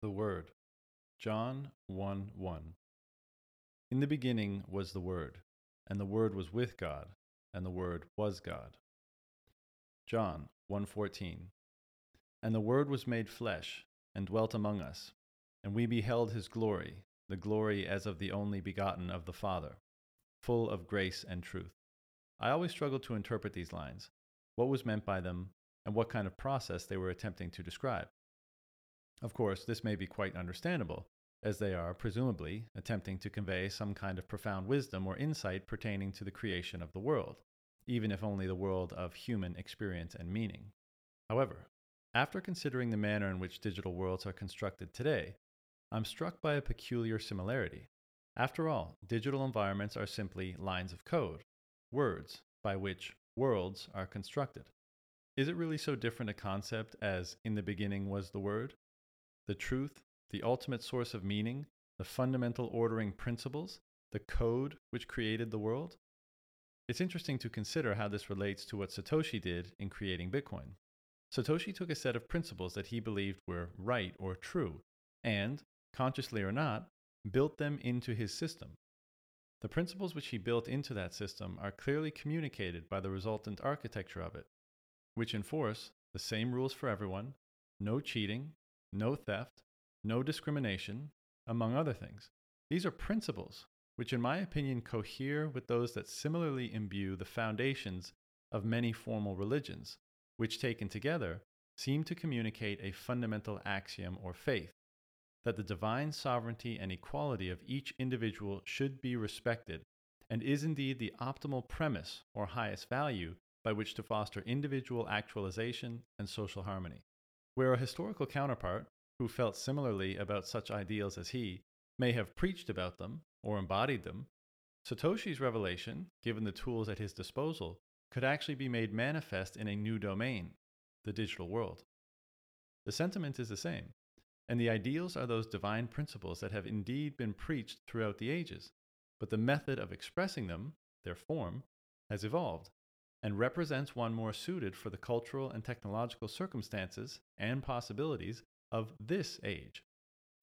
The Word. John 1 1. In the beginning was the Word, and the Word was with God, and the Word was God. John 1:14. And the Word was made flesh, and dwelt among us, and we beheld his glory, the glory as of the only begotten of the Father, full of grace and truth. I always struggled to interpret these lines, what was meant by them, and what kind of process they were attempting to describe. Of course, this may be quite understandable, as they are, presumably, attempting to convey some kind of profound wisdom or insight pertaining to the creation of the world, even if only the world of human experience and meaning. However, after considering the manner in which digital worlds are constructed today, I'm struck by a peculiar similarity. After all, digital environments are simply lines of code, words, by which worlds are constructed. Is it really so different a concept as in the beginning was the Word? The truth, the ultimate source of meaning, the fundamental ordering principles, the code which created the world? It's interesting to consider how this relates to what Satoshi did in creating Bitcoin. Satoshi took a set of principles that he believed were right or true, and, consciously or not, built them into his system. The principles which he built into that system are clearly communicated by the resultant architecture of it, which enforce the same rules for everyone, no cheating, no theft, no discrimination, among other things. These are principles which, in my opinion, cohere with those that similarly imbue the foundations of many formal religions, which taken together seem to communicate a fundamental axiom or faith that the divine sovereignty and equality of each individual should be respected, and is indeed the optimal premise or highest value by which to foster individual actualization and social harmony where a historical counterpart, who felt similarly about such ideals as he, may have preached about them or embodied them, Satoshi's revelation, given the tools at his disposal, could actually be made manifest in a new domain, the digital world. The sentiment is the same, and the ideals are those divine principles that have indeed been preached throughout the ages, but the method of expressing them, their form, has evolved and represents one more suited for the cultural and technological circumstances and possibilities of this age.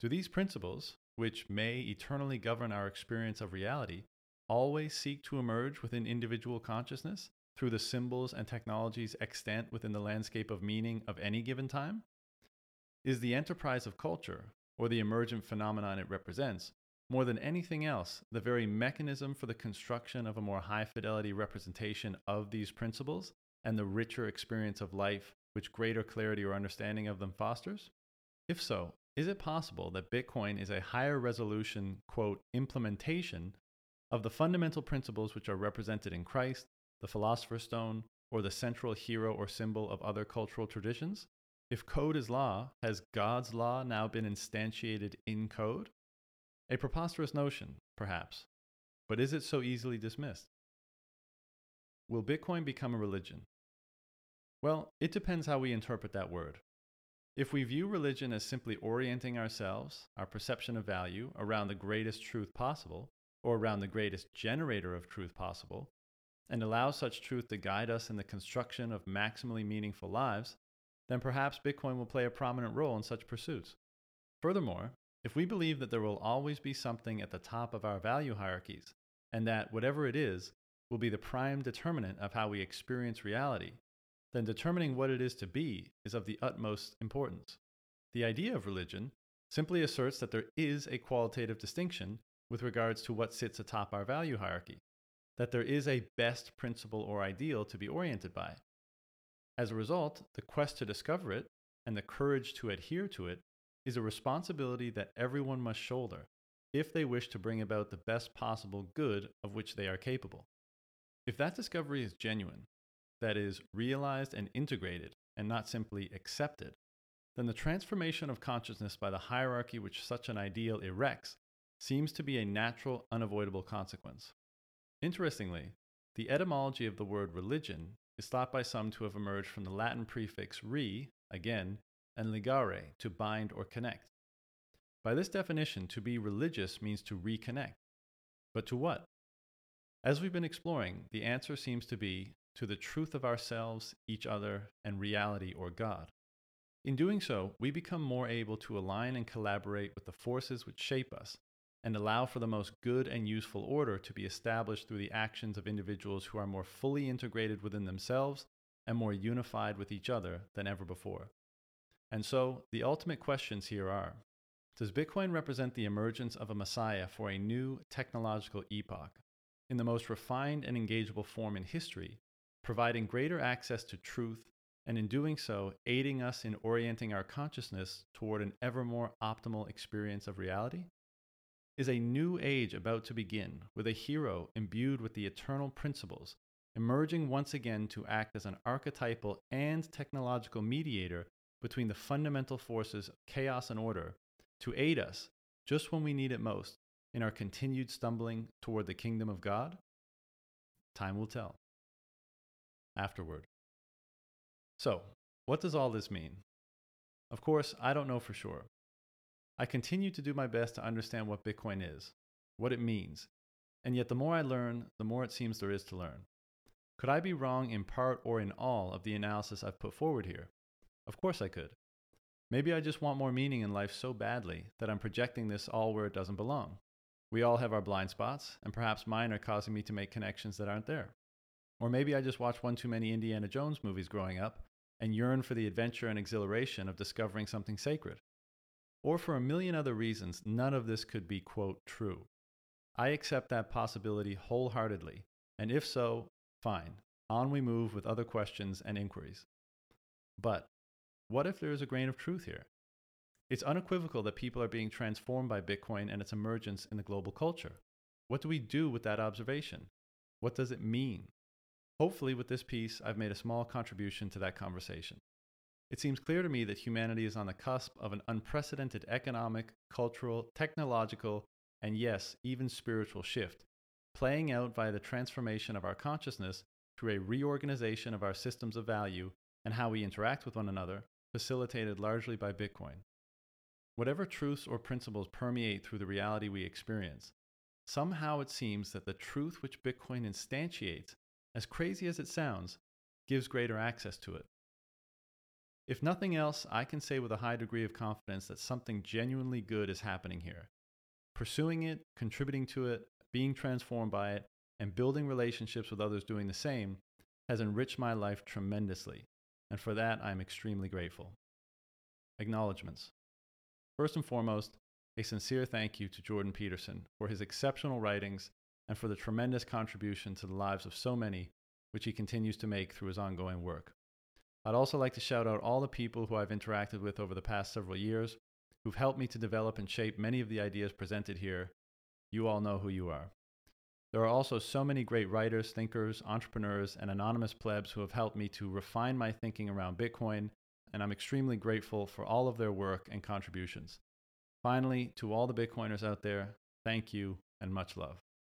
Do these principles, which may eternally govern our experience of reality, always seek to emerge within individual consciousness through the symbols and technologies extant within the landscape of meaning of any given time? Is the enterprise of culture, or the emergent phenomenon it represents, more than anything else, the very mechanism for the construction of a more high fidelity representation of these principles and the richer experience of life which greater clarity or understanding of them fosters? If so, is it possible that Bitcoin is a higher resolution, quote, implementation of the fundamental principles which are represented in Christ, the Philosopher's Stone, or the central hero or symbol of other cultural traditions? If code is law, has God's law now been instantiated in code? A preposterous notion, perhaps, but is it so easily dismissed? Will Bitcoin become a religion? Well, it depends how we interpret that word. If we view religion as simply orienting ourselves, our perception of value, around the greatest truth possible, or around the greatest generator of truth possible, and allow such truth to guide us in the construction of maximally meaningful lives, then perhaps Bitcoin will play a prominent role in such pursuits. Furthermore, if we believe that there will always be something at the top of our value hierarchies, and that whatever it is will be the prime determinant of how we experience reality, then determining what it is to be is of the utmost importance. The idea of religion simply asserts that there is a qualitative distinction with regards to what sits atop our value hierarchy, that there is a best principle or ideal to be oriented by. As a result, the quest to discover it and the courage to adhere to it is a responsibility that everyone must shoulder if they wish to bring about the best possible good of which they are capable. If that discovery is genuine, that is, realized and integrated, and not simply accepted, then the transformation of consciousness by the hierarchy which such an ideal erects seems to be a natural, unavoidable consequence. Interestingly, the etymology of the word religion is thought by some to have emerged from the Latin prefix re, again, and ligare, to bind or connect. By this definition, to be religious means to reconnect. But to what? As we've been exploring, the answer seems to be to the truth of ourselves, each other, and reality or God. In doing so, we become more able to align and collaborate with the forces which shape us and allow for the most good and useful order to be established through the actions of individuals who are more fully integrated within themselves and more unified with each other than ever before. And so, the ultimate questions here are Does Bitcoin represent the emergence of a messiah for a new technological epoch in the most refined and engageable form in history, providing greater access to truth, and in doing so, aiding us in orienting our consciousness toward an ever more optimal experience of reality? Is a new age about to begin with a hero imbued with the eternal principles, emerging once again to act as an archetypal and technological mediator between the fundamental forces of chaos and order to aid us, just when we need it most, in our continued stumbling toward the kingdom of God? Time will tell. Afterward. So, what does all this mean? Of course, I don't know for sure. I continue to do my best to understand what Bitcoin is, what it means, and yet the more I learn, the more it seems there is to learn. Could I be wrong in part or in all of the analysis I've put forward here? Of course I could. Maybe I just want more meaning in life so badly that I'm projecting this all where it doesn't belong. We all have our blind spots, and perhaps mine are causing me to make connections that aren't there. Or maybe I just watched one too many Indiana Jones movies growing up and yearn for the adventure and exhilaration of discovering something sacred. Or for a million other reasons, none of this could be, quote, true. I accept that possibility wholeheartedly, and if so, fine. On we move with other questions and inquiries. But what if there is a grain of truth here? It's unequivocal that people are being transformed by Bitcoin and its emergence in the global culture. What do we do with that observation? What does it mean? Hopefully, with this piece, I've made a small contribution to that conversation. It seems clear to me that humanity is on the cusp of an unprecedented economic, cultural, technological, and yes, even spiritual shift, playing out via the transformation of our consciousness through a reorganization of our systems of value and how we interact with one another, facilitated largely by Bitcoin. Whatever truths or principles permeate through the reality we experience, somehow it seems that the truth which Bitcoin instantiates, as crazy as it sounds, gives greater access to it. If nothing else, I can say with a high degree of confidence that something genuinely good is happening here. Pursuing it, contributing to it, being transformed by it, and building relationships with others doing the same has enriched my life tremendously and for that I am extremely grateful. Acknowledgements. First and foremost, a sincere thank you to Jordan Peterson for his exceptional writings and for the tremendous contribution to the lives of so many, which he continues to make through his ongoing work. I'd also like to shout out all the people who I've interacted with over the past several years who've helped me to develop and shape many of the ideas presented here. You all know who you are. There are also so many great writers, thinkers, entrepreneurs, and anonymous plebs who have helped me to refine my thinking around Bitcoin, and I'm extremely grateful for all of their work and contributions. Finally, to all the Bitcoiners out there, thank you and much love.